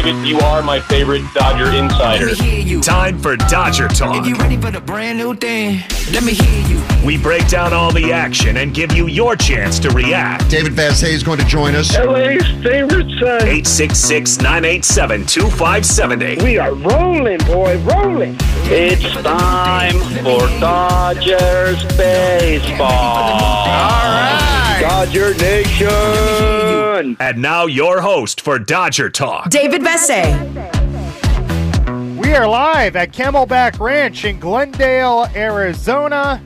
David, you are my favorite Dodger insider. Time for Dodger Talk. If you ready for the brand new thing, let me hear you. We break down all the action and give you your chance to react. David Vassegh is going to join us. LA's favorite son. 866 987 2570. We are rolling, boy, rolling. It's time for Dodgers baseball. All right. Dodger Nation. And now your host for Dodger Talk. David Vassegh. We are live at Camelback Ranch in Glendale, Arizona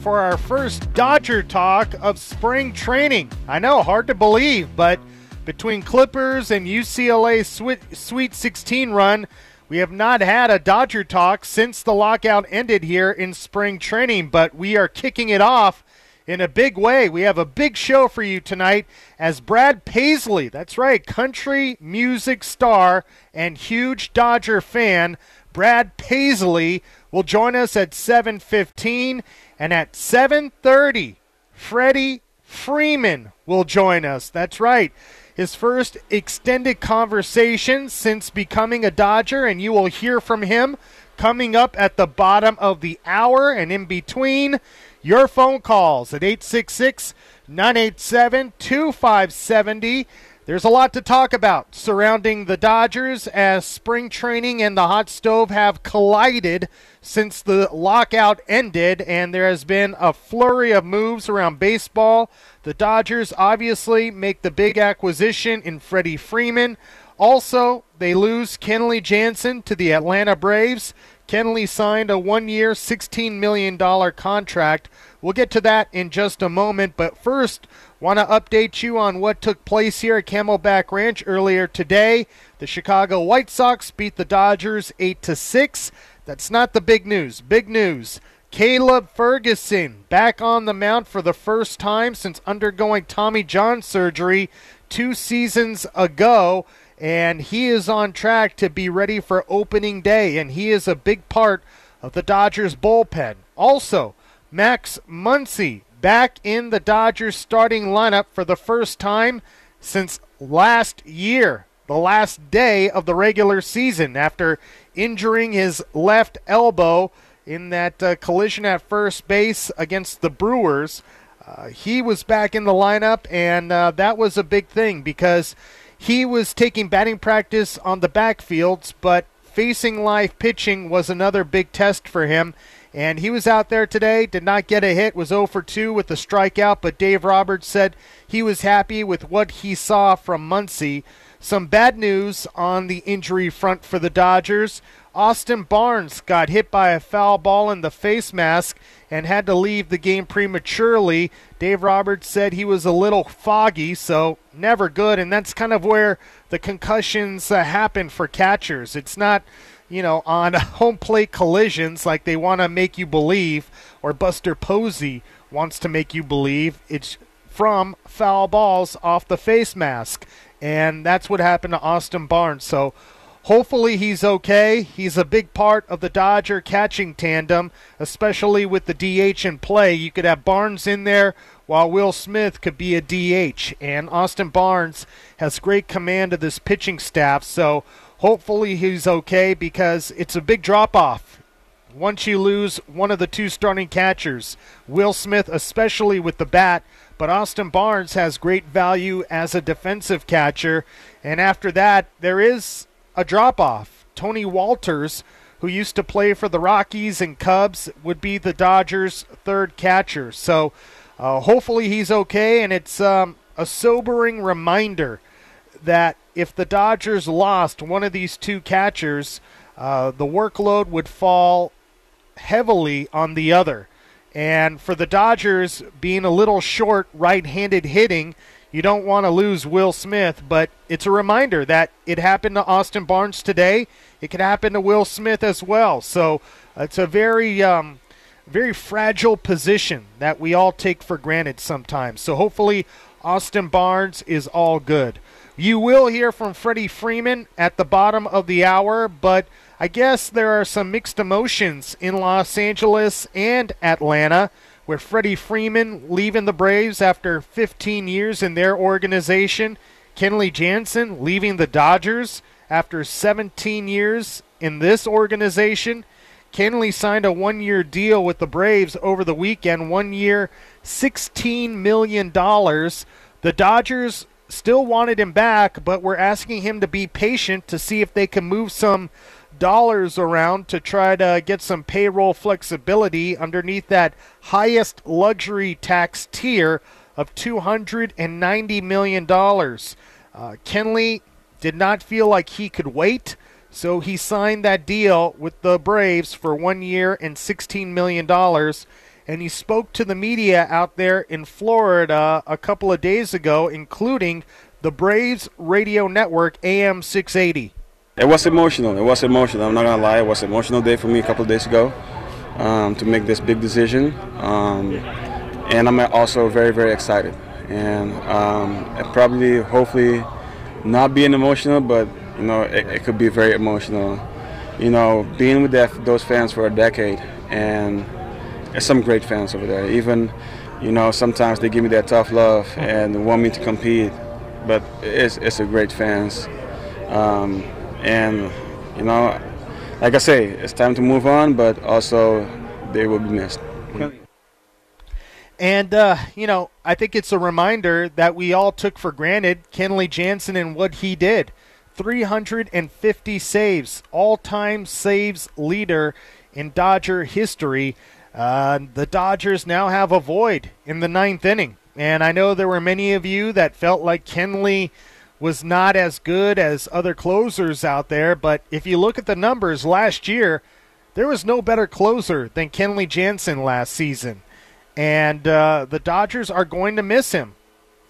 for our first Dodger talk of spring training. I know, hard to believe, but between Clippers and UCLA Sweet, Sweet 16 run, we have not had a Dodger talk since the lockout ended here in spring training, but we are kicking it off in a big way. We have a big show for you tonight as Brad Paisley, that's right, country music star and huge Dodger fan, Brad Paisley will join us at 7:15 and at 7:30 Freddie Freeman will join us. That's right. His first extended conversation since becoming a Dodger and you will hear from him coming up at the bottom of the hour and in between your phone calls at 866 987 2570. There's a lot to talk about surrounding the Dodgers as spring training and the hot stove have collided since the lockout ended, and there has been a flurry of moves around baseball. The Dodgers obviously make the big acquisition in Freddie Freeman. Also, they lose Kenley Jansen to the Atlanta Braves. Kenley signed a one year, $16 million contract. We'll get to that in just a moment, but first, want to update you on what took place here at Camelback Ranch earlier today. The Chicago White Sox beat the Dodgers 8 to 6. That's not the big news. Big news. Caleb Ferguson back on the mound for the first time since undergoing Tommy John surgery two seasons ago and he is on track to be ready for opening day, and he is a big part of the Dodgers bullpen. Also, Max Muncy back in the Dodgers starting lineup for the first time since last year, the last day of the regular season, after injuring his left elbow in that uh, collision at first base against the Brewers. Uh, he was back in the lineup, and uh, that was a big thing because he was taking batting practice on the backfields, but facing live pitching was another big test for him. And he was out there today, did not get a hit, was 0 for 2 with a strikeout, but Dave Roberts said he was happy with what he saw from Muncy. Some bad news on the injury front for the Dodgers. Austin Barnes got hit by a foul ball in the face mask and had to leave the game prematurely. Dave Roberts said he was a little foggy, so never good. And that's kind of where the concussions uh, happen for catchers. It's not, you know, on home plate collisions like they want to make you believe, or Buster Posey wants to make you believe. It's from foul balls off the face mask. And that's what happened to Austin Barnes. So Hopefully he's okay. He's a big part of the Dodger catching tandem, especially with the DH in play. You could have Barnes in there while Will Smith could be a DH. And Austin Barnes has great command of this pitching staff, so hopefully he's okay because it's a big drop off. Once you lose one of the two starting catchers, Will Smith, especially with the bat, but Austin Barnes has great value as a defensive catcher. And after that, there is a drop off. Tony Wolters, who used to play for the Rockies and Cubs, would be the Dodgers' third catcher. So uh, hopefully he's okay, and it's um, a sobering reminder that if the Dodgers lost one of these two catchers, uh, the workload would fall heavily on the other. And for the Dodgers being a little short right handed hitting, you don't want to lose Will Smith, but it's a reminder that it happened to Austin Barnes today. It could happen to Will Smith as well. So it's a very, um, very fragile position that we all take for granted sometimes. So hopefully, Austin Barnes is all good. You will hear from Freddie Freeman at the bottom of the hour, but I guess there are some mixed emotions in Los Angeles and Atlanta with Freddie Freeman leaving the Braves after 15 years in their organization, Kenley Jansen leaving the Dodgers after 17 years in this organization. Kenley signed a one year deal with the Braves over the weekend, one year, $16 million. The Dodgers still wanted him back, but were asking him to be patient to see if they can move some dollars around to try to get some payroll flexibility underneath that highest luxury tax tier of $290 million. Uh, Kenley did not feel like he could wait, so he signed that deal with the Braves for one year and $16 million. And he spoke to the media out there in Florida a couple of days ago, including the Braves radio network AM 680. It was emotional. It was emotional. I'm not gonna lie. It was an emotional day for me a couple days ago um, to make this big decision, um, and I'm also very, very excited. And um, probably, hopefully, not being emotional, but you know, it, it, could be very emotional. You know, being with that, those fans for a decade, and some great fans over there. Even, you know, sometimes they give me that tough love and want me to compete, but it's it's a great fans. Um, and you know, like I say, it's time to move on, but also they will be missed. And, uh, you know, I think it's a reminder that we all took for granted Kenley Jansen and what he did. 350 saves, all time saves leader in Dodger history. Uh, the Dodgers now have a void in the ninth inning. And I know there were many of you that felt like Kenley was not as good as other closers out there, but if you look at the numbers last year, there was no better closer than Kenley Jansen last season. And uh, the Dodgers are going to miss him.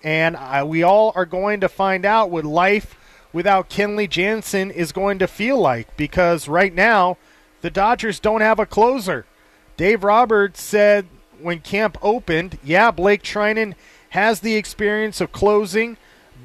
And uh, we all are going to find out what life without Kenley Jansen is going to feel like because right now, the Dodgers don't have a closer. Dave Roberts said when camp opened, yeah, Blake Treinen has the experience of closing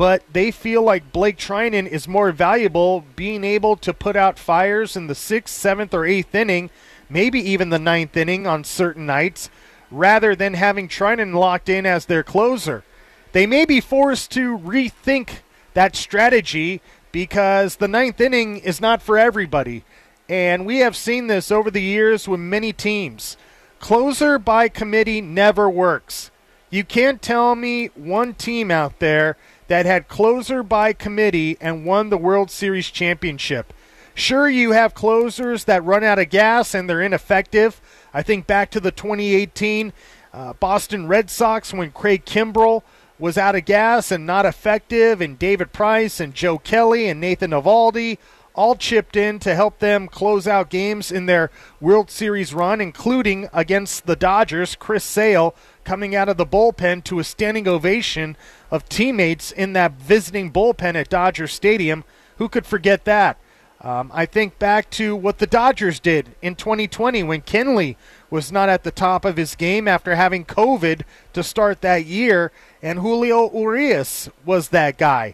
but they feel like Blake Treinen is more valuable being able to put out fires in the sixth, seventh, or eighth inning, maybe even the ninth inning on certain nights, rather than having Treinen locked in as their closer. They may be forced to rethink that strategy because the ninth inning is not for everybody. And we have seen this over the years with many teams. Closer by committee never works. You can't tell me one team out there that had closer by committee and won the World Series championship. Sure, you have closers that run out of gas and they're ineffective. I think back to the 2018 uh, Boston Red Sox when Craig Kimbrel was out of gas and not effective, and David Price and Joe Kelly and Nathan Eovaldi all chipped in to help them close out games in their World Series run, including against the Dodgers. Chris Sale coming out of the bullpen to a standing ovation of teammates in that visiting bullpen at Dodger Stadium. Who could forget that? Um, I think back to what the Dodgers did in 2020 when Kenley was not at the top of his game after having COVID to start that year, and Julio Urias was that guy.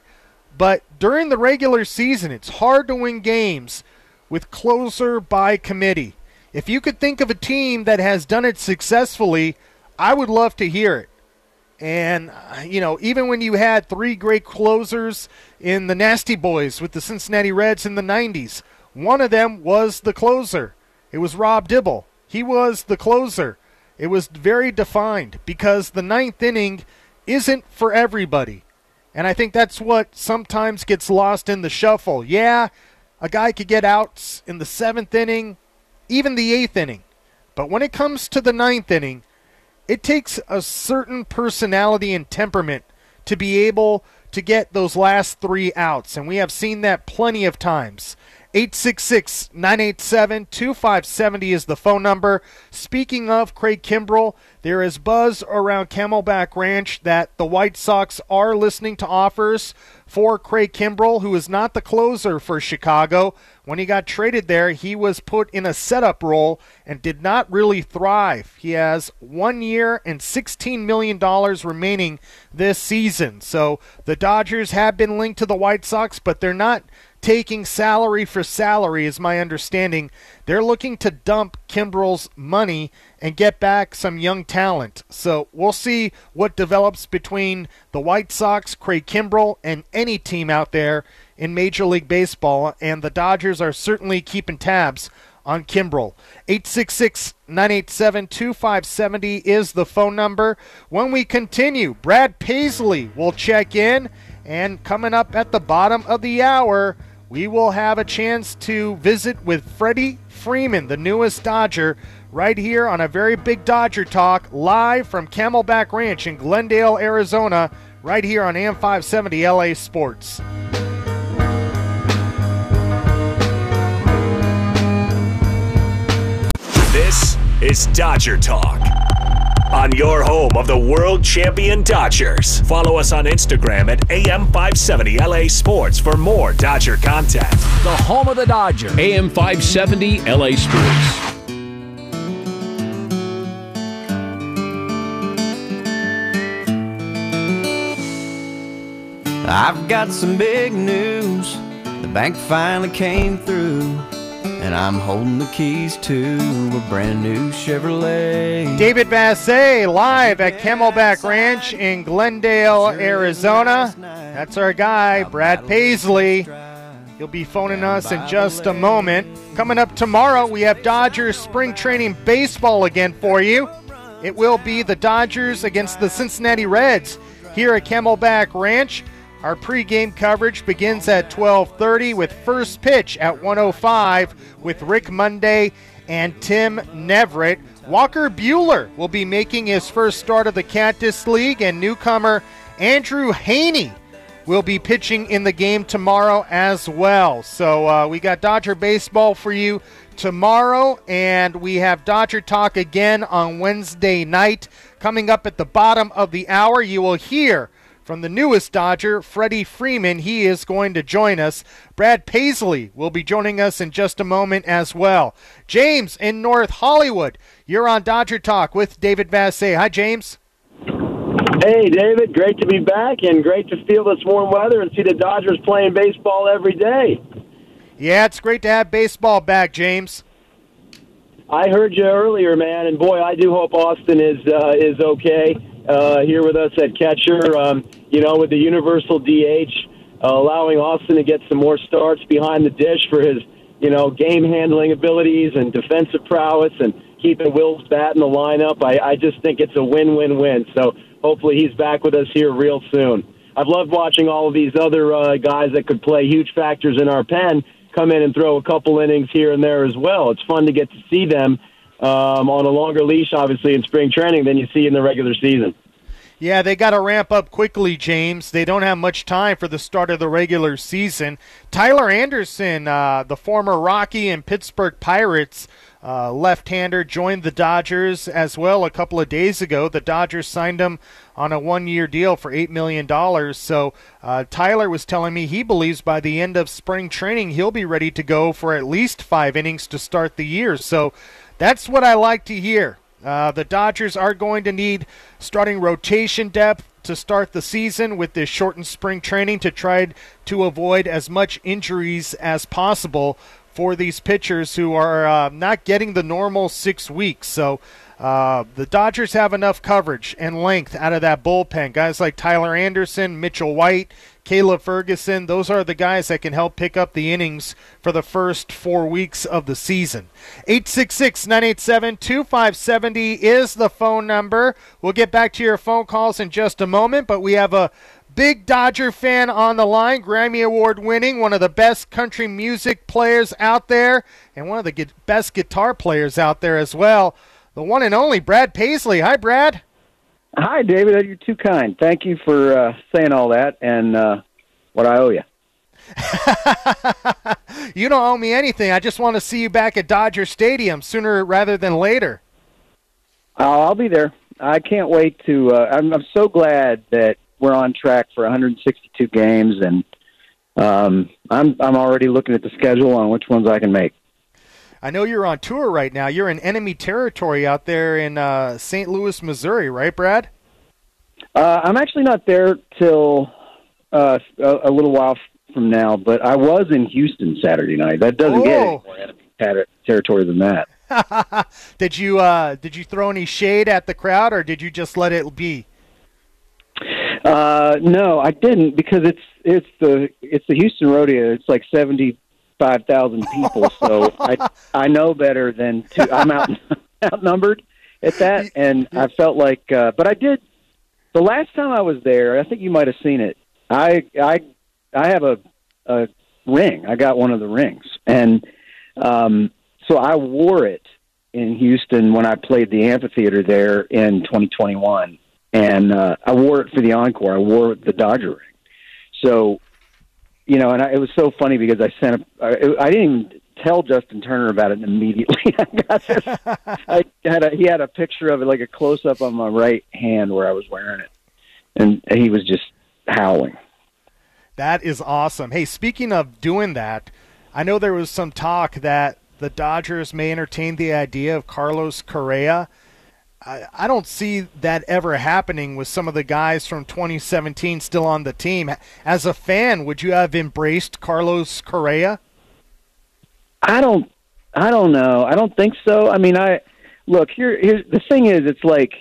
But during the regular season, it's hard to win games with closer by committee. If you could think of a team that has done it successfully, I would love to hear it. And, uh, you know, even when you had three great closers in the Nasty Boys with the Cincinnati Reds in the 90s, one of them was the closer. It was Rob Dibble. He was the closer. It was very defined because the ninth inning isn't for everybody. And I think that's what sometimes gets lost in the shuffle. Yeah, a guy could get outs in the seventh inning, even the eighth inning. But when it comes to the ninth inning, it takes a certain personality and temperament to be able to get those last three outs. And we have seen that plenty of times. 866 987 2570 is the phone number. Speaking of Craig Kimbrel, there is buzz around Camelback Ranch that the White Sox are listening to offers for Craig Kimbrel, who is not the closer for Chicago. When he got traded there, he was put in a setup role and did not really thrive. He has one year and $16 million remaining this season. So the Dodgers have been linked to the White Sox, but they're not taking salary for salary, is my understanding. They're looking to dump Kimbrel's money and get back some young talent. So we'll see what develops between the White Sox, Craig Kimbrel, and any team out there in Major League Baseball. And the Dodgers are certainly keeping tabs on Kimbrel. 866 987 2570 is the phone number. When we continue, Brad Paisley will check in. And coming up at the bottom of the hour, we will have a chance to visit with Freddie Freeman, the newest Dodger, right here on a very big Dodger Talk, live from Camelback Ranch in Glendale, Arizona, right here on AM 570 LA Sports. This is Dodger Talk. On your home of the world champion Dodgers. Follow us on Instagram at AM570 LA Sports for more Dodger content. The home of the Dodger. AM 570 LA Sports. I've got some big news. The bank finally came through, and I'm holding the keys to a brand new Chevrolet. David Vassegh live at Camelback Ranch in Glendale, Arizona. That's our guy, Brad Paisley. He'll be phoning us in just a moment. Coming up tomorrow, we have Dodgers spring training baseball again for you. It will be the Dodgers against the Cincinnati Reds here at Camelback Ranch. Our pregame coverage begins at 12:30 with first pitch at 105 with Rick Monday and Tim Neverett. Walker Buehler will be making his first start of the Cactus League, and newcomer Andrew Heaney will be pitching in the game tomorrow as well. So uh, we got Dodger baseball for you tomorrow, and we have Dodger talk again on Wednesday night. Coming up at the bottom of the hour, you will hear from the newest Dodger, Freddie Freeman. He is going to join us. Brad Paisley will be joining us in just a moment as well. James in North Hollywood, you're on Dodger Talk with David Vassegh. Hi, James. Hey, David. Great to be back and great to feel this warm weather and see the Dodgers playing baseball every day. Yeah, it's great to have baseball back, James. I heard you earlier, man, and boy, I do hope Austin is uh, is okay uh, here with us at catcher. Um, you know, with the universal DH, uh, allowing Austin to get some more starts behind the dish for his, you know, game handling abilities and defensive prowess, and keeping Will's bat in the lineup. I, I just think it's a win-win-win. So hopefully he's back with us here real soon. I've loved watching all of these other uh, guys that could play huge factors in our pen come in and throw a couple innings here and there as well. It's fun to get to see them um, on a longer leash, obviously, in spring training than you see in the regular season. Yeah, they got to ramp up quickly, James. They don't have much time for the start of the regular season. Tyler Anderson, uh, the former Rocky and Pittsburgh Pirates uh, left-hander, joined the Dodgers as well a couple of days ago. The Dodgers signed him on a one-year deal for eight million dollars. So uh, Tyler was telling me he believes by the end of spring training he'll be ready to go for at least five innings to start the year. So that's what I like to hear. Uh, the Dodgers are going to need starting rotation depth to start the season with this shortened spring training to try to avoid as much injuries as possible for these pitchers who are uh, not getting the normal six weeks. So uh, the Dodgers have enough coverage and length out of that bullpen. Guys like Tyler Anderson, Mitchell White, Caleb Ferguson, those are the guys that can help pick up the innings for the first four weeks of the season. 866 987 2570 is the phone number. We'll get back to your phone calls in just a moment, but we have a big Dodger fan on the line, Grammy Award winning, one of the best country music players out there, and one of the best guitar players out there as well. The one and only Brad Paisley. Hi, Brad. Hi, David. You're too kind. Thank you for uh, saying all that and uh, what I owe you. you don't owe me anything. I just want to see you back at Dodger Stadium sooner rather than later. Uh, I'll be there. I can't wait to. Uh, I'm, I'm so glad that we're on track for 162 games, and um, I'm I'm already looking at the schedule on which ones I can make. I know you're on tour right now. You're in enemy territory out there in uh, St. Louis, Missouri, right, Brad? Uh, I'm actually not there till uh, a, a little while from now, but I was in Houston Saturday night. That doesn't get any Oh. more enemy ter- territory than that. did you uh, did you throw any shade at the crowd, or did you just let it be? Uh, no, I didn't because it's it's the it's the Houston rodeo. It's like seventy five thousand people, so I I know better than to. I'm out outnumbered at that, and I felt like, uh, but I did. The last time I was there, I think you might have seen it. I I I have a a ring. I got one of the rings, and um, so I wore it in Houston when I played the amphitheater there in 2021, and uh, I wore it for the encore. I wore the Dodger ring. So, you know, and I, it was so funny because I sent a, I, I didn't even tell Justin Turner about it immediately. I got this. I had a, he had a picture of it, like a close up on my right hand where I was wearing it, and he was just howling. That is awesome. Hey, speaking of doing that, I know there was some talk that the Dodgers may entertain the idea of Carlos Correa. I, I don't see that ever happening with some of the guys from 2017 still on the team. As a fan, would you have embraced Carlos Correa? I don't. I don't know. I don't think so. I mean, I look here. Here's the thing: is it's like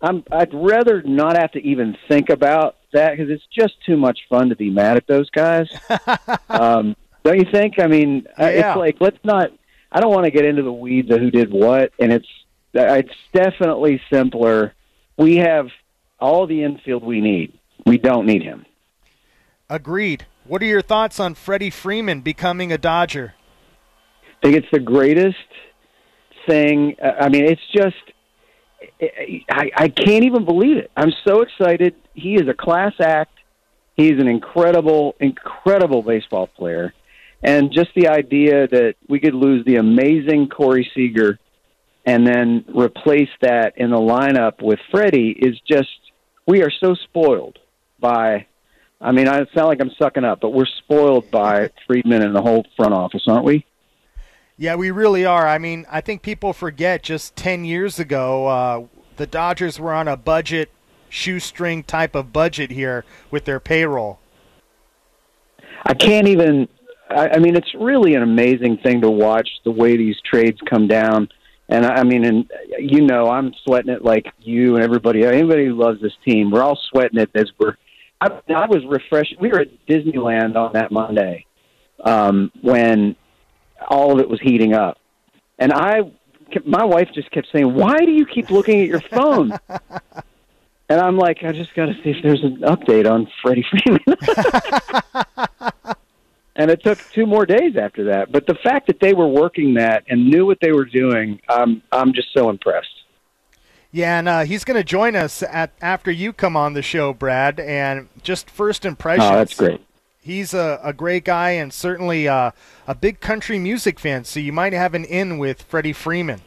I'm. I'd rather not have to even think about that because it's just too much fun to be mad at those guys. um, don't you think? I mean, Yeah. it's like let's not. I don't want to get into the weeds of who did what, and it's it's definitely simpler. We have all the infield we need. We don't need him. Agreed. What are your thoughts on Freddie Freeman becoming a Dodger? I think it's the greatest thing. I mean, it's just I, I can't even believe it. I'm so excited. He is a class act. He's an incredible, incredible baseball player, and just the idea that we could lose the amazing Corey Seager and then replace that in the lineup with Freddie is just we are so spoiled by. I mean, I sound like I'm sucking up, but we're spoiled by Friedman and the whole front office, aren't we? Yeah, we really are. I mean, I think people forget just 10 years ago, uh, the Dodgers were on a budget, shoestring type of budget here with their payroll. I can't even. I, I mean, it's really an amazing thing to watch the way these trades come down. And I I mean, and you know, I'm sweating it like you and everybody. Anybody who loves this team, we're all sweating it as we're. I, I was refreshed. We were at Disneyland on that Monday um, when all of it was heating up, and I, my wife just kept saying, "Why do you keep looking at your phone?" And I'm like, I just got to see if there's an update on Freddie Freeman. and it took two more days after that. But the fact that they were working that and knew what they were doing, um, I'm just so impressed. Yeah, and uh, he's going to join us at after you come on the show, Brad. And just first impressions. Oh, that's great. He's a, a great guy and certainly uh, a big country music fan, so you might have an in with Freddie Freeman.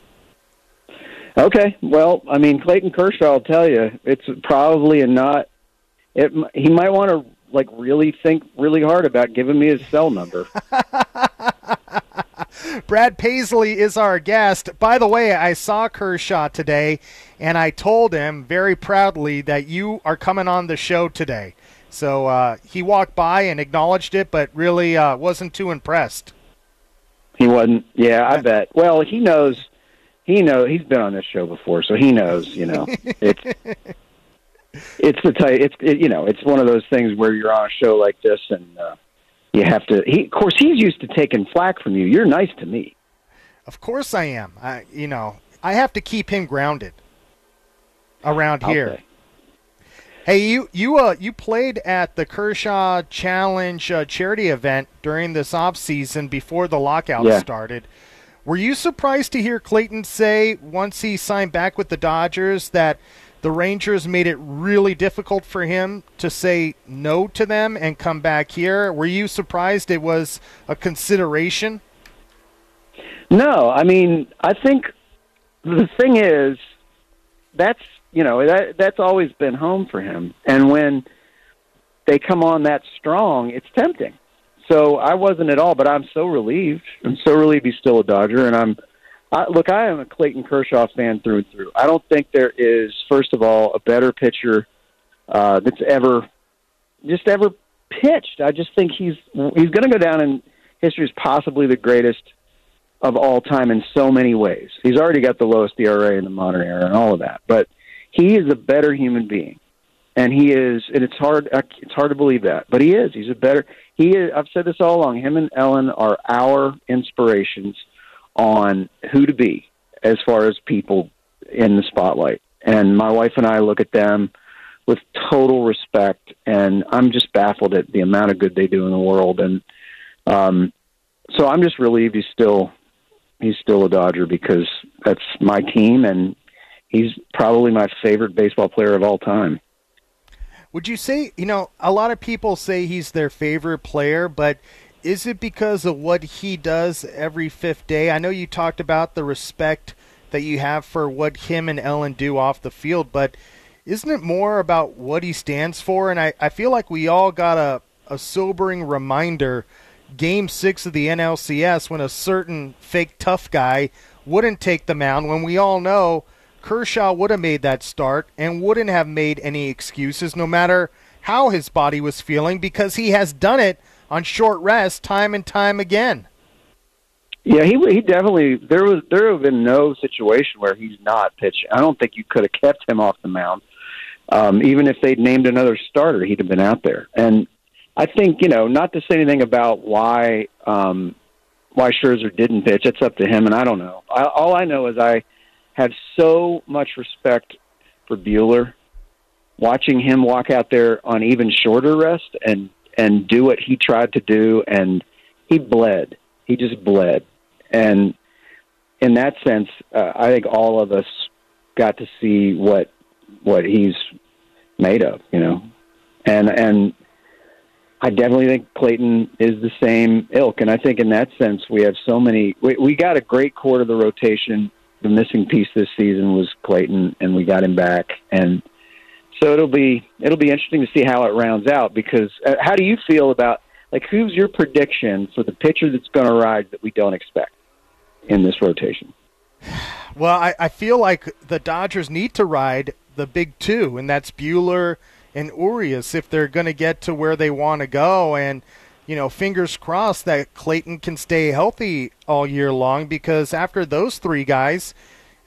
Okay, well, I mean, Clayton Kershaw I'll tell you it's probably a not. It he might want to like really think really hard about giving me his cell number. Brad Paisley is our guest. By the way, I saw Kershaw today, and I told him very proudly that you are coming on the show today. So uh, he walked by and acknowledged it, but really uh, wasn't too impressed. He wasn't. Yeah, I bet. Well, he knows. He know he's been on this show before, so he knows. You know, it's it's the type. It's it, you know, it's one of those things where you're on a show like this, and uh, you have to. He, of course, he's used to taking flack from you. You're nice to me. Of course I am. I, you know, I have to keep him grounded around here. Hey, you you uh you played at the Kershaw Challenge uh, charity event during this off season before the lockout Yeah. started. Were you surprised to hear Clayton say once he signed back with the Dodgers that the Rangers made it really difficult for him to say no to them and come back here? Were you surprised it was a consideration? No, I mean, I think the thing is that's you know that that's always been home for him, and when they come on that strong, it's tempting. So I wasn't at all, but I'm so relieved. I'm so relieved he's still a Dodger, and I'm. I, look, I am a Clayton Kershaw fan through and through. I don't think there is, first of all, a better pitcher uh, that's ever, just ever pitched. I just think he's he's going to go down in history as possibly the greatest of all time in so many ways. He's already got the lowest ERA in the modern era and all of that, but he is a better human being, and he is. And it's hard it's hard to believe that, but he is. He's a better. He is. I've said this all along. Him and Ellen are our inspirations on who to be as far as people in the spotlight. And my wife and I look at them with total respect, and I'm just baffled at the amount of good they do in the world. And um, so I'm just relieved he's still he's still a Dodger because that's my team, and he's probably my favorite baseball player of all time. Would you say, you know, a lot of people say he's their favorite player, but is it because of what he does every fifth day? I know you talked about the respect that you have for what him and Ellen do off the field, but isn't it more about what he stands for? And I, I feel like we all got a, a sobering reminder game six of the NLCS when a certain fake tough guy wouldn't take the mound when we all know Kershaw would have made that start and wouldn't have made any excuses no matter how his body was feeling because he has done it on short rest time and time again. Yeah, he he definitely there was there have been no situation where he's not pitching. I don't think you could have kept him off the mound. Um, even if they'd named another starter, he'd have been out there. And I think you know, not to say anything about why um, why Scherzer didn't pitch. It's up to him, and I don't know. I, all I know is I have so much respect for Buehler. Watching him walk out there on even shorter rest and and do what he tried to do, and he bled. He just bled, and in that sense, uh, I think all of us got to see what what he's made of, you know, and and I definitely think Clayton is the same ilk, and I think in that sense we have so many. We, we got a great core of the rotation. The missing piece this season was Clayton, and we got him back, and so it'll be it'll be interesting to see how it rounds out. Because uh, how do you feel about like who's your prediction for the pitcher that's going to rise that we don't expect in this rotation? Well, I, I feel like the Dodgers need to ride the big two, and that's Buehler and Urias if they're going to get to where they want to go. And you know, fingers crossed that Clayton can stay healthy all year long because after those three guys,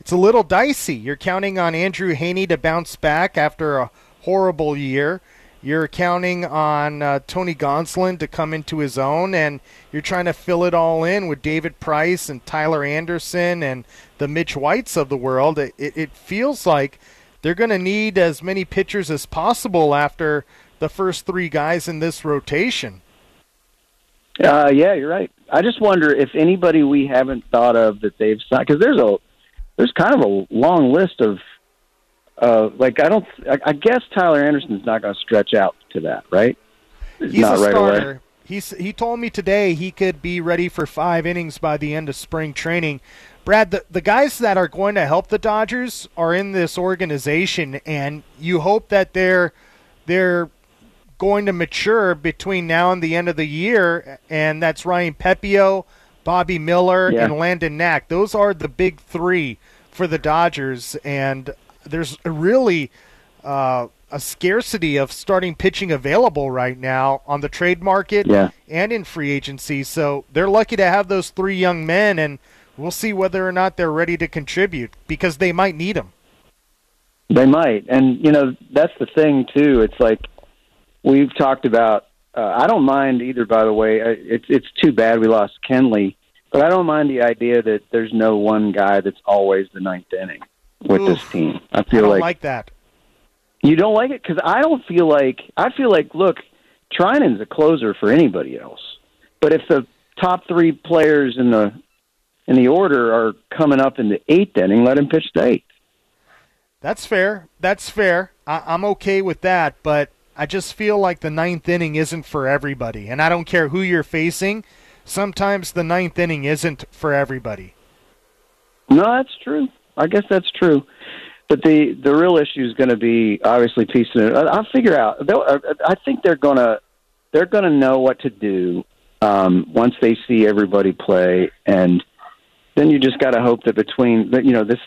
it's a little dicey. You're counting on Andrew Heaney to bounce back after a horrible year. You're counting on uh, Tony Gonsolin to come into his own, and you're trying to fill it all in with David Price and Tyler Anderson and the Mitch Whites of the world. It, it feels like they're going to need as many pitchers as possible after the first three guys in this rotation. Uh, yeah, you're right. I just wonder if anybody we haven't thought of that they've signed because there's a there's kind of a long list of uh, like I don't I, I guess Tyler Anderson's not going to stretch out to that, right? He's not a right starter. Away. He's he told me today he could be ready for five innings by the end of spring training. Brad, the, the guys that are going to help the Dodgers are in this organization, and you hope that they're they're going to mature between now and the end of the year, and that's Ryan Pepiot, Bobby Miller, yeah. and Landon Knack. Those are the big three for the Dodgers, and there's really uh, a scarcity of starting pitching available right now on the trade market yeah. and in free agency. So they're lucky to have those three young men, and – we'll see whether or not they're ready to contribute because they might need them. They might, and you know that's the thing too. It's like we've talked about. Uh, I don't mind either. By the way, it's it's too bad we lost Kenley, but I don't mind the idea that there's no one guy that's always the ninth inning with Oof, this team. I feel I like like that. You don't like it because I don't feel like I feel like look, Treinen's a closer for anybody else, but if the top three players in the in the order are coming up in the eighth inning, let him pitch the eighth. That's fair. That's fair. I- am okay with that, but I just feel like the ninth inning isn't for everybody, and I don't care who you're facing. Sometimes the ninth inning isn't for everybody. No, that's true. I guess that's true. But the the real issue is going to be obviously piecing it. I'll figure out. I think they're going to they're going to know what to do um, once they see everybody play and then you just got to hope that between you know this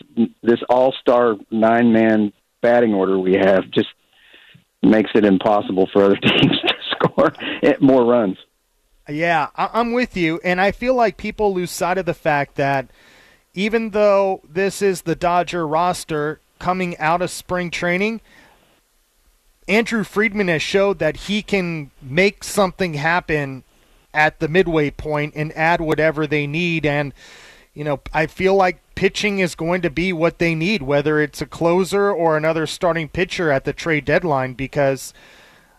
this all star nine man batting order we have just makes it impossible for other teams to score more runs. Yeah, I'm with you, and I feel like people lose sight of the fact that even though this is the Dodger roster coming out of spring training, Andrew Friedman has showed that he can make something happen at the midway point and add whatever they need. And, you know, I feel like pitching is going to be what they need, whether it's a closer or another starting pitcher at the trade deadline, because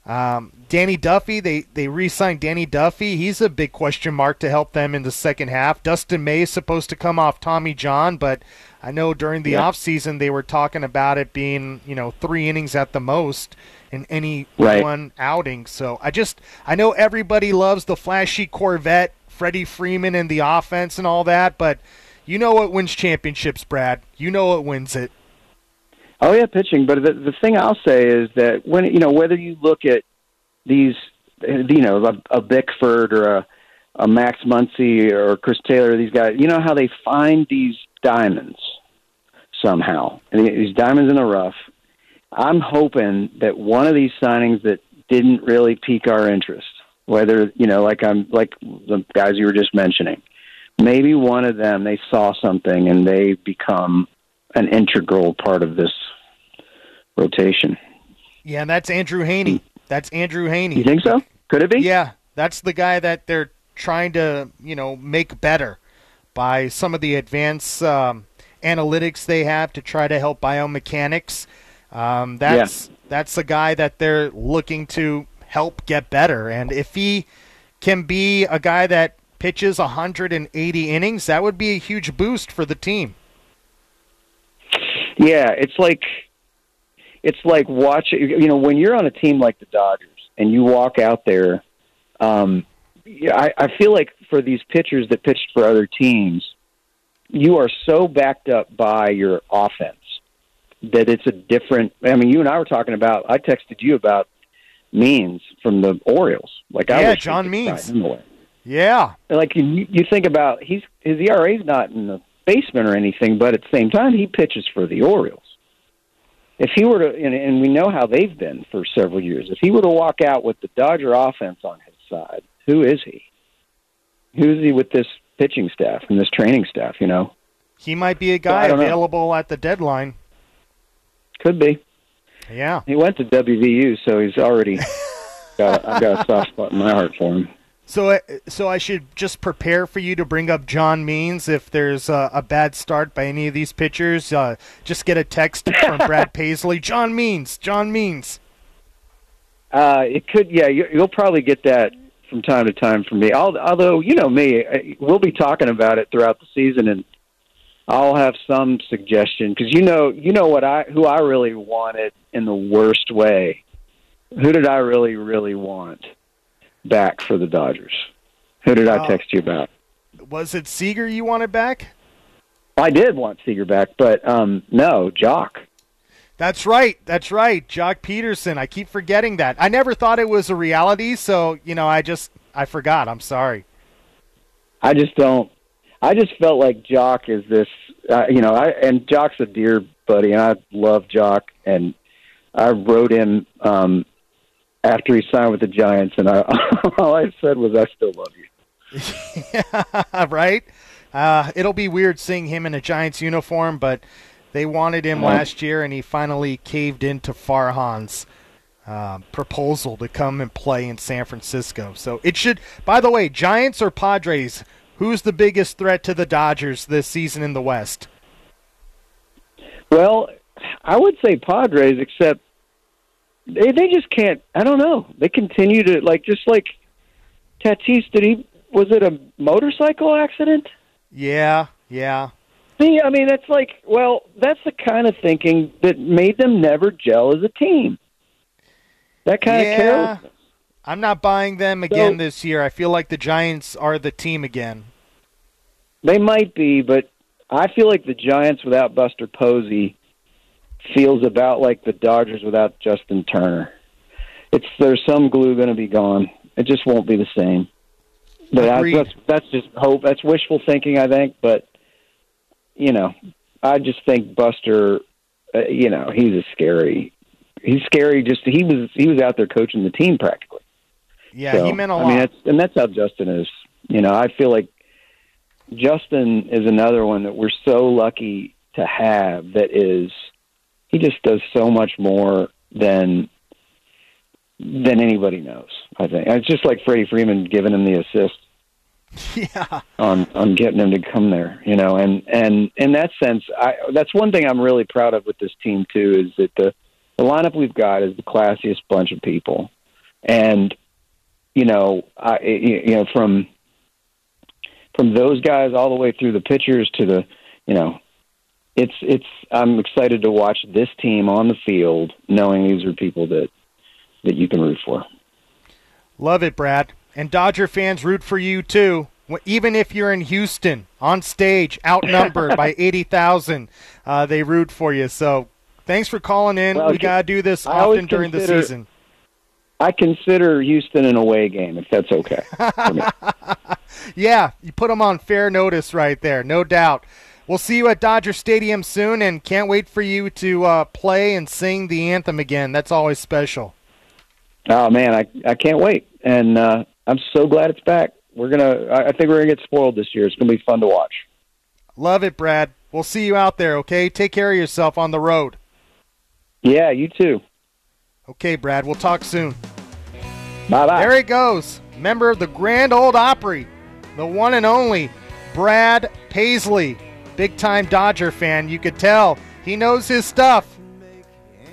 um, Danny Duffy, they, they re signed Danny Duffy. He's a big question mark to help them in the second half. Dustin May is supposed to come off Tommy John, but I know during the yeah. offseason they were talking about it being, you know, three innings at the most in any right. one outing. So I just I know everybody loves the flashy Corvette, Freddie Freeman and the offense and all that, but you know what wins championships, Brad. You know what wins it. Oh yeah, pitching. But the the thing I'll say is that when you know whether you look at these, you know, a, a Bickford or a a Max Muncy or Chris Taylor, these guys, you know how they find these diamonds somehow, and these diamonds in the rough, I'm hoping that one of these signings that didn't really pique our interest, whether you know, like I'm like the guys you were just mentioning, maybe one of them they saw something and they become an integral part of this rotation. Yeah, and that's Andrew Heaney That's Andrew Heaney You think so? Could it be? Yeah, that's the guy that they're trying to you know make better by some of the advanced um, analytics they have to try to help biomechanics um, that's yeah. that's a guy that they're looking to help get better, and if he can be a guy that pitches 180 innings, that would be a huge boost for the team. Yeah, it's like it's like watching. You know, when you're on a team like the Dodgers and you walk out there, um, I, I feel like for these pitchers that pitched for other teams, you are so backed up by your offense that it's a different. I mean, you and I were talking about. I texted you about Means from the Orioles. Like yeah, I was John Means. Yeah, like you, you think about he's his ERA's not in the basement or anything, but at the same time he pitches for the Orioles. If he were to, and, and we know how they've been for several years, if he were to walk out with the Dodger offense on his side, who is he? Who is he with this pitching staff and this training staff? You know, he might be a guy so available know. at the deadline. Could be. Yeah. He went to WVU, so he's already got. I've got a soft spot in my heart for him. So, uh, so I should just prepare for you to bring up John Means if there's a, a bad start by any of these pitchers. Uh, just get a text from Brad Paisley. John Means. John Means. Uh, it could. Yeah, you, you'll probably get that from time to time from me. Although you know me, we'll be talking about it throughout the season, and I'll have some suggestion because you know you know what I who I really wanted in the worst way. Who did I really really want back for the Dodgers? Who did I text you about? Was it Seager you wanted back? I did want Seager back, but um, no, Joc. That's right. That's right. Joc Pederson. I keep forgetting that. I never thought it was a reality, so you know, I just I forgot. I'm sorry. I just don't I just felt like Joc is this, uh, you know, I and Joc's a dear buddy, and I love Jock, and I wrote him um, after he signed with the Giants, and I, all I said was, "I still love you." yeah, right. Uh, it'll be weird seeing him in a Giants uniform, but they wanted him uh-huh. last year, and he finally caved into Farhan's uh, proposal to come and play in San Francisco. So it should. By the way, Giants or Padres Who's the biggest threat to the Dodgers this season in the West? Well, I would say Padres, except they they just can't. I don't know. They continue to like just like Tatis. Did he? Was it a motorcycle accident? Yeah, yeah. See, I mean, that's like, well, that's the kind of thinking that made them never gel as a team. That kind yeah. of carelessness. I'm not buying them again so, this year. I feel like the Giants are the team again. They might be, but I feel like the Giants without Buster Posey feels about like the Dodgers without Justin Turner. It's there's some glue going to be gone. It just won't be the same. But I, that's that's just hope. That's wishful thinking, I think. But you know, I just think Buster. Uh, you know, he's a scary. He's scary. Just he was he was out there coaching the team practically. Yeah, So, he meant a I lot. mean, that's, and that's how Justin is. You know, I feel like Justin is another one that we're so lucky to have. That is, he just does so much more than than anybody knows. I think it's just like Freddie Freeman giving him the assist yeah. on on getting him to come there. You know, and and in that sense, I that's one thing I'm really proud of with this team too is that the the lineup we've got is the classiest bunch of people, and you know, I you know from from those guys all the way through the pitchers to the you know. It's it's. I'm excited to watch this team on the field, knowing these are people that that you can root for. Love it, Brad. And Dodger fans root for you too. Even if you're in Houston on stage, outnumbered by 80,000, uh, they root for you. So thanks for calling in. Well, we got to do this I often during the season. I consider Houston an away game, if that's okay. Yeah, you put them on fair notice right there, no doubt. We'll see you at Dodger Stadium soon, and can't wait for you to uh, play and sing the anthem again. That's always special. Oh man, I I can't wait, and uh, I'm so glad it's back. We're gonna. I I think we're gonna get spoiled this year. It's gonna be fun to watch. Love it, Brad. We'll see you out there, okay? Take care of yourself on the road. Yeah, you too. Okay, Brad, we'll talk soon. Bye bye. There he goes, member of the Grand Ole Opry, the one and only Brad Paisley, big time Dodger fan. You could tell he knows his stuff.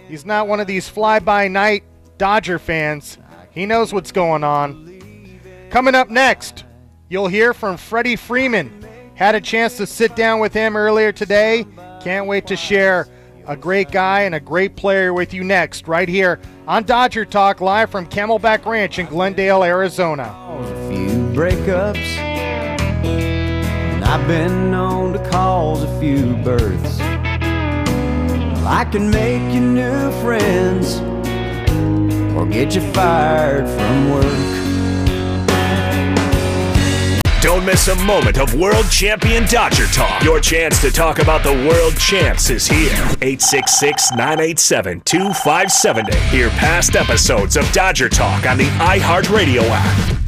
He's not one of these fly by night Dodger fans. He knows what's going on. Coming up next, you'll hear from Freddie Freeman. Had a chance to sit down with him earlier today. Can't wait to share a great guy and a great player with you next, right here on Dodger Talk, live from Camelback Ranch in Glendale, Arizona. A few breakups, and I've been known to cause a few births. I can make you new friends or get you fired from work. Don't miss a moment of World Champion Dodger Talk. Your chance to talk about the world champs is here. 866 987 2570. Hear past episodes of Dodger Talk on the iHeartRadio app.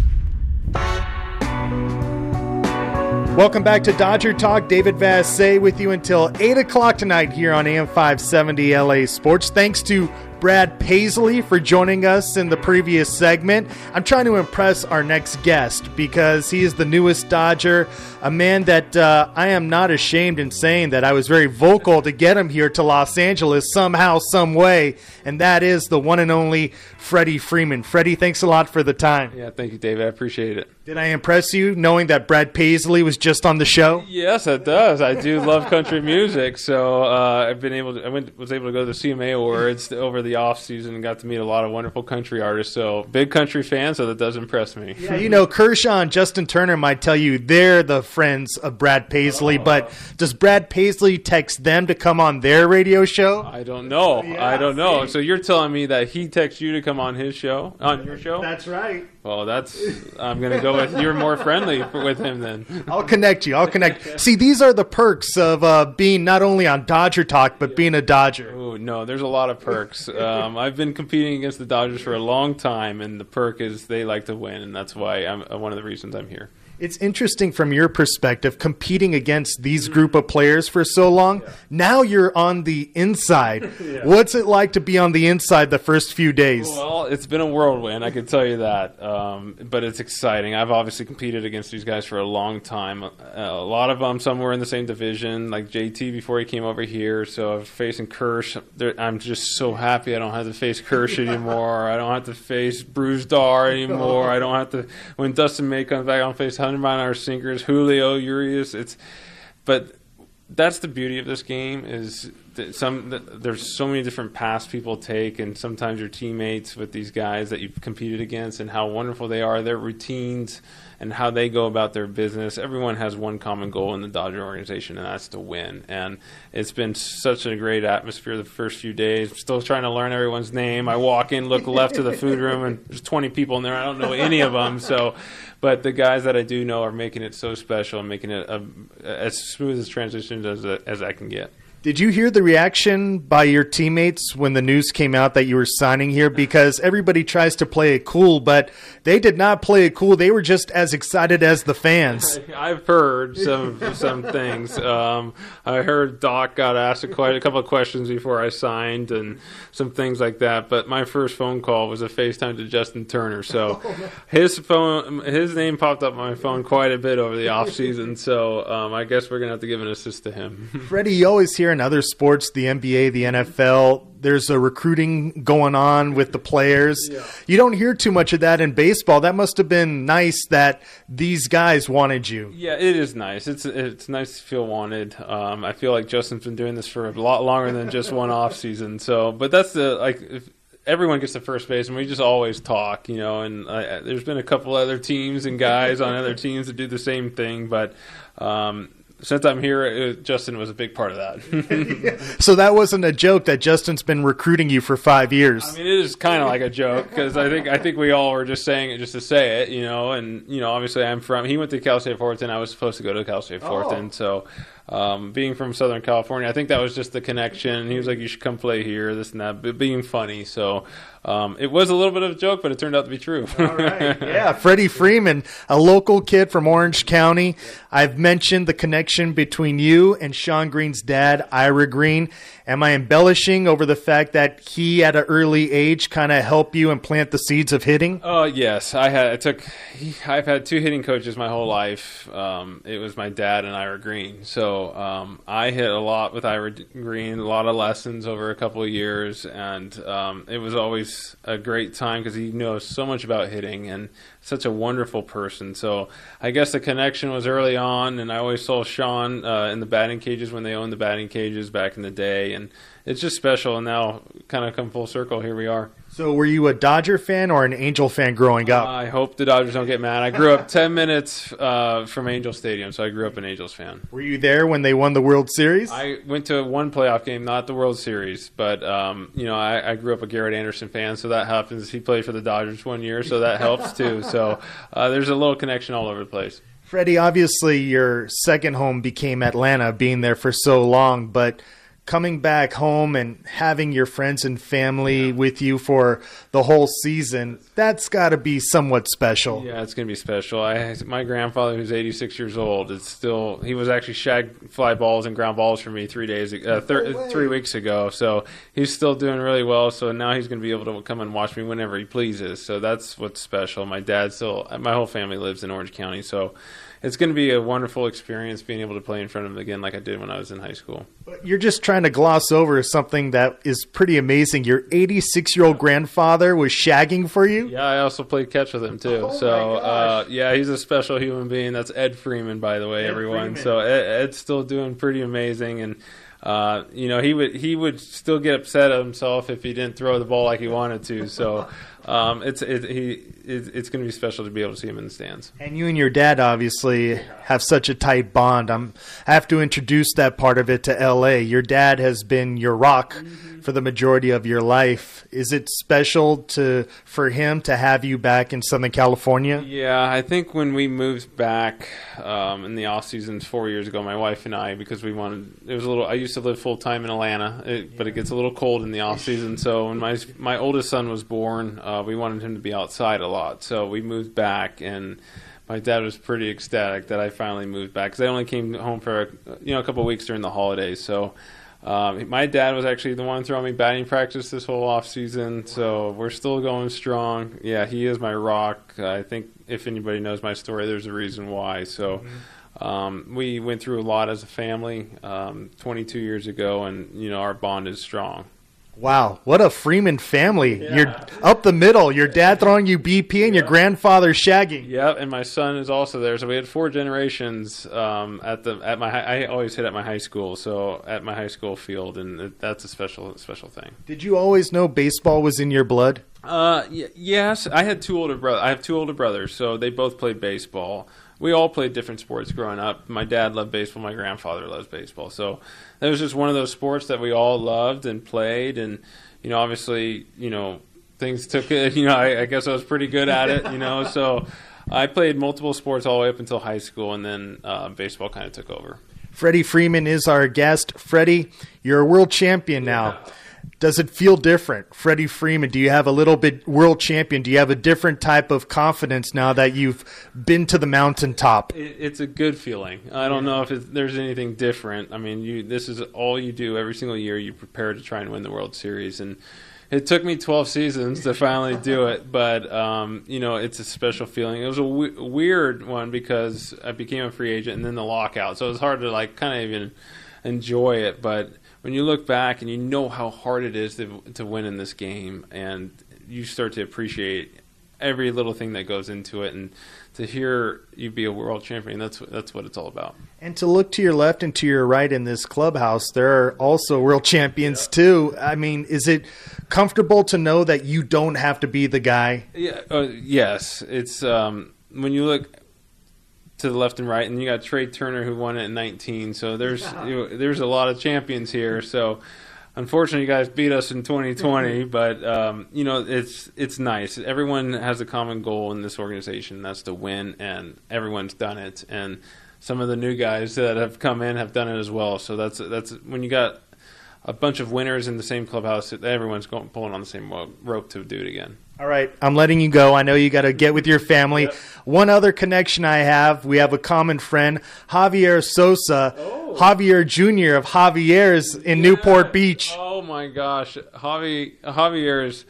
Welcome back to Dodger Talk. David Vassegh with you until 8 o'clock tonight here on AM 570 LA Sports. Thanks to Brad Paisley for joining us in the previous segment. I'm trying to impress our next guest because he is the newest Dodger, a man that uh, I am not ashamed in saying that I was very vocal to get him here to Los Angeles somehow, some way, and that is the one and only Freddie Freeman. Freddie, thanks a lot for the time. Yeah, thank you, David. I appreciate it. Did I impress you knowing that Brad Paisley was just on the show? Yes, it does. I do love country music, so uh, I've been able to. I went was able to go to the CMA Awards over the off season and got to meet a lot of wonderful country artists. So big country fan, so that does impress me. Yeah, you know, Kershaw and Justin Turner might tell you they're the friends of Brad Paisley, but does Brad Paisley text them to come on their radio show? I don't know. I don't know. So you're telling me that he texts you to come on his show, on your show? That's right. Well, that's. I'm gonna go with you're more friendly with him then. I'll connect you. I'll connect. See, these are the perks of uh, being not only on Dodger Talk, but being a Dodger. Oh no, there's a lot of perks. Um, I've been competing against the Dodgers for a long time, and the perk is they like to win, and that's why I'm uh, one of the reasons I'm here. It's interesting from your perspective, competing against these group of players for so long. Now you're on the inside. What's it like to be on the inside the first few days? Well, it's been a whirlwind, I can tell you that. Um, but it's exciting. I've obviously competed against these guys for a long time. Uh, a lot of them, some were in the same division, like JT before he came over here. So I'm facing Kersh. I'm just so happy I don't have to face Kersh anymore. I don't have to face Bruce Dar anymore. I don't have to. When Dustin May comes back, I don't face 100 an hour sinkers, Julio, Urias. It's, but that's the beauty of this game is some there's so many different paths people take and sometimes your teammates with these guys that you've competed against and how wonderful they are their routines and how they go about their business. Everyone has one common goal in the Dodger organization and that's to win. And it's been such a great atmosphere the first few days. Still trying to learn everyone's name. I walk in look left to the food room and there's 20 people in there. I don't know any of them so but the guys that I do know are making it so special and making it a, as smooth as transition as as I can get. Did you hear the reaction by your teammates when the news came out that you were signing here? Because everybody tries to play it cool, but they did not play it cool. They were just as excited as the fans. I've heard some some things. Um, I heard Doc got asked a, quite a couple of questions before I signed, and some things like that. But my first phone call was a FaceTime to Justin Turner, so his phone, his name popped up on my phone quite a bit over the off season. So um, I guess we're gonna have to give an assist to him. Freddie, you always hear in other sports, the NBA, the NFL, there's a recruiting going on with the players. Yeah. You don't hear too much of that in baseball. That must have been nice that these guys wanted you. Yeah, it is nice. It's it's nice to feel wanted. Um, I feel like Justin's been doing this for a lot longer than just one off season. So, but that's the like. If, Everyone gets to first base, and we just always talk, you know. And uh, there's been a couple other teams and guys on other teams that do the same thing, but um, since I'm here, it, Justin was a big part of that. So that wasn't a joke that Justin's been recruiting you for five years. I mean, it is kind of like a joke because I think I think we all were just saying it just to say it, you know. And you know, obviously, I'm from. He went to Cal State Fullerton. I was supposed to go to Cal State Fullerton, oh. so. Um, being from Southern California, I think that was just the connection. He was like, "You should come play here," this and that, but being funny. So um, it was a little bit of a joke, but it turned out to be true. yeah, Freddie Freeman, a local kid from Orange County. I've mentioned the connection between you and Shawn Green's dad, Ira Green. Am I embellishing over the fact that he, at an early age, kind of helped you and plant the seeds of hitting? Oh yes, I had. I took. I've had two hitting coaches my whole life. Um, it was my dad and Ira Green. So um, I hit a lot with Ira Green, a lot of lessons over a couple of years, and um, it was always a great time because he knows so much about hitting and such a wonderful person. So I guess the connection was early on, and I always saw Shawn uh, in the batting cages when they owned the batting cages back in the day, and it's just special. And now, kind of come full circle, here we are. So, were you a Dodger fan or an Angel fan growing up? I hope the Dodgers don't get mad. I grew up 10 minutes uh, from Angel Stadium, so I grew up an Angels fan. Were you there when they won the World Series? I went to one playoff game, not the World Series, but um, you know I, I, grew up a Garrett Anderson fan, so that happens. He played for the Dodgers one year, so that helps too. So uh, there's a little connection all over the place. Freddie, obviously your second home became Atlanta, being there for so long, but coming back home and having your friends and family yeah. with you for the whole season, that's got to be somewhat special. Yeah, it's going to be special. I my grandfather who's 86 years old, it's still he was actually shag fly balls and ground balls for me 3 days uh, thir- no 3 weeks ago. So, he's still doing really well, so now he's going to be able to come and watch me whenever he pleases. So that's what's special. My dad still my whole family lives in Orange County, so it's going to be a wonderful experience being able to play in front of him again, like I did when I was in high school. But you're just trying to gloss over something that is pretty amazing. Your 86 year old grandfather was shagging for you. Yeah, I also played catch with him too. Oh so uh, yeah, he's a special human being. That's Ed Freeman, by the way, Ed everyone. Freeman. So Ed, Ed's still doing pretty amazing and. Uh, you know, he would he would still get upset at himself if he didn't throw the ball like he wanted to. So um, it's it, he it, it's going to be special to be able to see him in the stands. And you and your dad obviously have such a tight bond. I'm, I have to introduce that part of it to L.A. Your dad has been your rock mm-hmm. for the majority of your life. Is it special to for him to have you back in Southern California? Yeah, I think when we moved back um, in the off seasons four years ago, my wife and I, because we wanted it was a little. I used to live full time in Atlanta, it, but it gets a little cold in the off season. So when my my oldest son was born. Uh, we wanted him to be outside a lot, so we moved back, and my dad was pretty ecstatic that I finally moved back because I only came home for a, you know a couple of weeks during the holidays. So um, my dad was actually the one throwing me batting practice this whole off season, so we're still going strong. Yeah, he is my rock. I think if anybody knows my story, there's a reason why. So. Mm-hmm. Um, we went through a lot as a family um, 22 years ago, and you know our bond is strong. Wow, what a Freeman family. Yeah. You're up the middle. Your dad throwing you BP and your grandfather shagging. Yep, and my son is also there. So we had four generations um, at the at my I always hit at my high school. So at my high school field and that's a special special thing. Did you always know baseball was in your blood? Uh y- yes, I had two older brothers. I have two older brothers, so they both played baseball we all played different sports growing up. My dad loved baseball. My grandfather loves baseball. So it was just one of those sports that we all loved and played. And you know, obviously, you know, things took it. You know, I, I guess I was pretty good at it. You know, so I played multiple sports all the way up until high school, and then uh, baseball kind of took over. Freddie Freeman is our guest. Freddie, you're a world champion now. Does it feel different? Freddie Freeman, do you have a little bit world champion? Do you have a different type of confidence now that you've been to the mountaintop? It, it's a good feeling. I don't know if there's anything different. I mean, you this is all you do every single year. You prepare to try and win the World Series, and it took me 12 seasons to finally do it. But um, you know, it's a special feeling. It was a w- weird one because I became a free agent and then the lockout, so it was hard to like kind of even enjoy it. But when you look back and you know how hard it is to, to win in this game, and you start to appreciate every little thing that goes into it, and to hear you be a world champion, that's that's what it's all about. And to look to your left and to your right in this clubhouse, there are also world champions yeah. too. I mean, is it comfortable to know that you don't have to be the guy? Yeah. Uh, yes. It's um, when you look to the left and right, and you got Trea Turner who won it in 19. So there's yeah. you know, there's a lot of champions here. So unfortunately, you guys beat us in 2020, but um, you know it's it's nice. Everyone has a common goal in this organization. That's to win, and everyone's done it. And some of the new guys that have come in have done it as well. So that's that's when you got a bunch of winners in the same clubhouse. Everyone's going pulling on the same rope to do it again. All right, I'm letting you go. I know you got to get with your family. Yep. One other connection I have, we have a common friend, Javier Sosa, oh. Javier Jr. of Javier's in yeah. Newport Beach. Oh my gosh, Javi Javier's.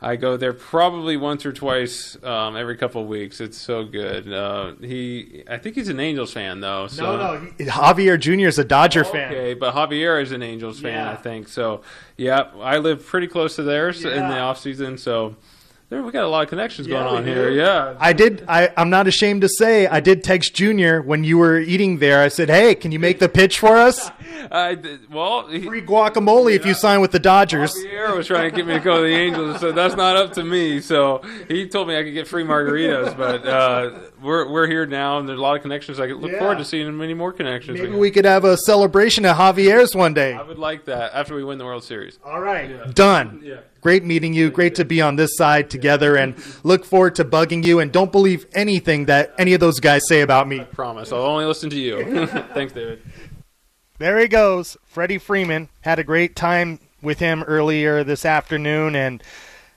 I go there probably once or twice um, every couple of weeks. It's so good. Uh, he, I think he's an Angels fan though. So. No, no, he, Javier Jr. is a Dodger okay, fan. Okay, but Javier is an Angels fan. I think. So, yeah, I live pretty close to theirs yeah. in the off season, so there, we got a lot of connections yeah, going on here. Yeah, I did. I, I'm not ashamed to say I did text Junior when you were eating there. I said, "Hey, can you make the pitch for us?" I did, well, he, free guacamole yeah. if you sign with the Dodgers. Javier was trying to get me to go to the Angels, so that's not up to me. So he told me I could get free margaritas, but uh, we're we're here now, and there's a lot of connections. I look yeah. forward to seeing many more connections. Maybe we could have a celebration at Javier's one day. I would like that after we win the World Series. All right, yeah. done. Yeah. Great meeting you. Great to be on this side together and look forward to bugging you. And don't believe anything that any of those guys say about me. I promise. I'll only listen to you. Thanks, David. There he goes. Freddie Freeman. Had a great time with him earlier this afternoon and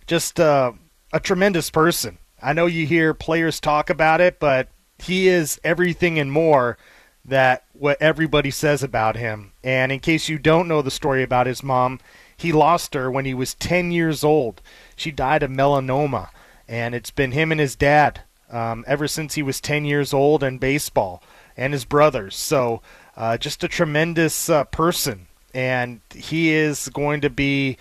just uh, a tremendous person. I know you hear players talk about it, but he is everything and more that what everybody says about him. And in case you don't know the story about his mom, he lost her when he was 10 years old. She died of melanoma, and it's been him and his dad um, ever since he was 10 years old and baseball, and his brothers. So, uh, just a tremendous uh, person, and he is going to be,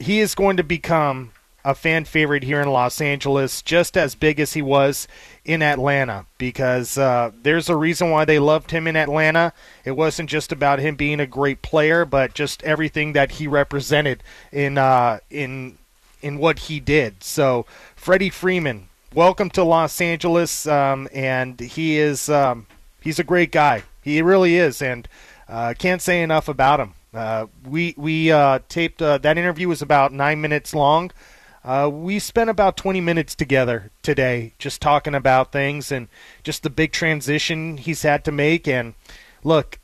he is going to become a fan favorite here in Los Angeles, just as big as he was in Atlanta, because uh, there's a reason why they loved him in Atlanta. It wasn't just about him being a great player, but just everything that he represented in uh, in in what he did. So, Freddie Freeman, welcome to Los Angeles, um, and he is um, he's a great guy. He really is, and uh, can't say enough about him. Uh, we we uh, taped uh, that interview was about nine minutes long. Uh, we spent about 20 minutes together today just talking about things and just the big transition he's had to make. And look,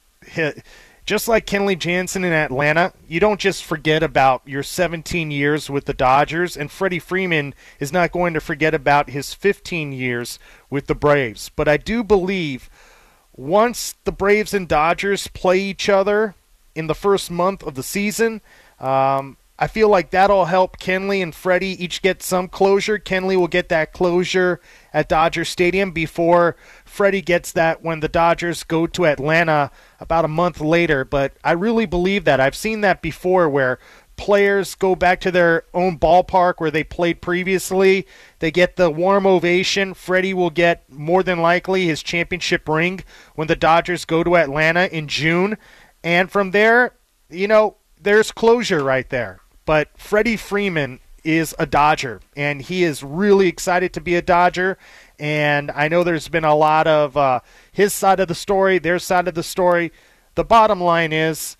just like Kenley Jansen in Atlanta, you don't just forget about your 17 years with the Dodgers, and Freddie Freeman is not going to forget about his 15 years with the Braves. But I do believe once the Braves and Dodgers play each other in the first month of the season, um, I feel like that'll help Kenley and Freddie each get some closure. Kenley will get that closure at Dodger Stadium before Freddie gets that when the Dodgers go to Atlanta about a month later. But I really believe that. I've seen that before where players go back to their own ballpark where they played previously. They get the warm ovation. Freddie will get more than likely his championship ring when the Dodgers go to Atlanta in June. And from there, you know, there's closure right there. But Freddie Freeman is a Dodger, and he is really excited to be a Dodger. And I know there's been a lot of uh, his side of the story, their side of the story. The bottom line is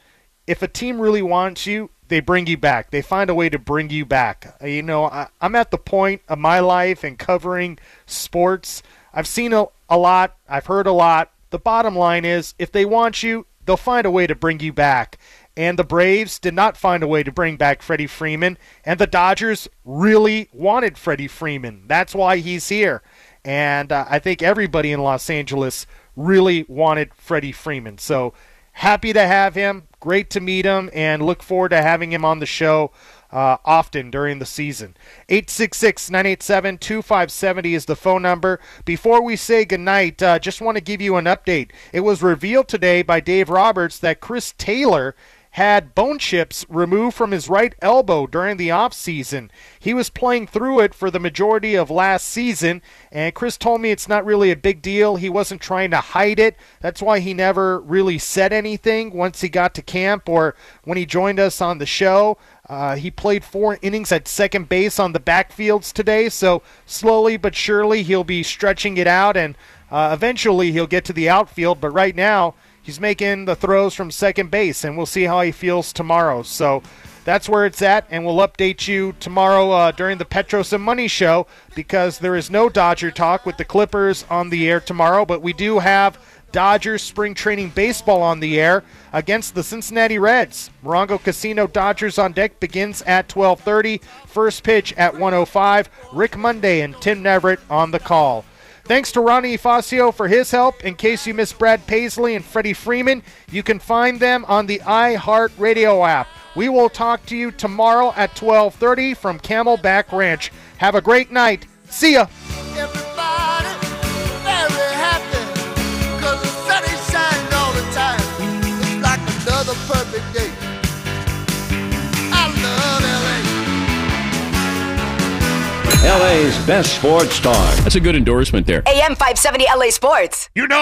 if a team really wants you, they bring you back. They find a way to bring you back. Uh, you know, I, am at the point of my life in covering sports. I've seen a, a lot, I've heard a lot, the bottom line is if they want you, they'll find a way to bring you back. And the Braves did not find a way to bring back Freddie Freeman, and the Dodgers really wanted Freddie Freeman. That's why he's here. And uh, I think everybody in Los Angeles really wanted Freddie Freeman. So happy to have him. Great to meet him, and look forward to having him on the show uh, often during the season. 866 987 2570 is the phone number. Before we say goodnight, uh, just want to give you an update. It was revealed today by Dave Roberts that Chris Taylor had bone chips removed from his right elbow during the offseason. He was playing through it for the majority of last season, and Chris told me it's not really a big deal. He wasn't trying to hide it. That's why he never really said anything once he got to camp or when he joined us on the show. Uh, he played four innings at second base on the backfields today, so slowly but surely he'll be stretching it out, and uh, eventually he'll get to the outfield. But right now, he's making the throws from second base, and we'll see how he feels tomorrow. So that's where it's at, and we'll update you tomorrow uh, during the Petros and Money show because there is no Dodger talk with the Clippers on the air tomorrow, but we do have Dodgers spring training baseball on the air against the Cincinnati Reds. Morongo Casino Dodgers on deck begins at 12:30. First pitch at 105. Rick Monday and Tim Neverett on the call. Thanks to Ronnie Fascio for his help. In case you missed Brad Paisley and Freddie Freeman, you can find them on the iHeart Radio app. We will talk to you tomorrow at 12:30 from Camelback Ranch. Have a great night. See ya. LA's best sports talk. That's a good endorsement there. AM 570 LA Sports. You know.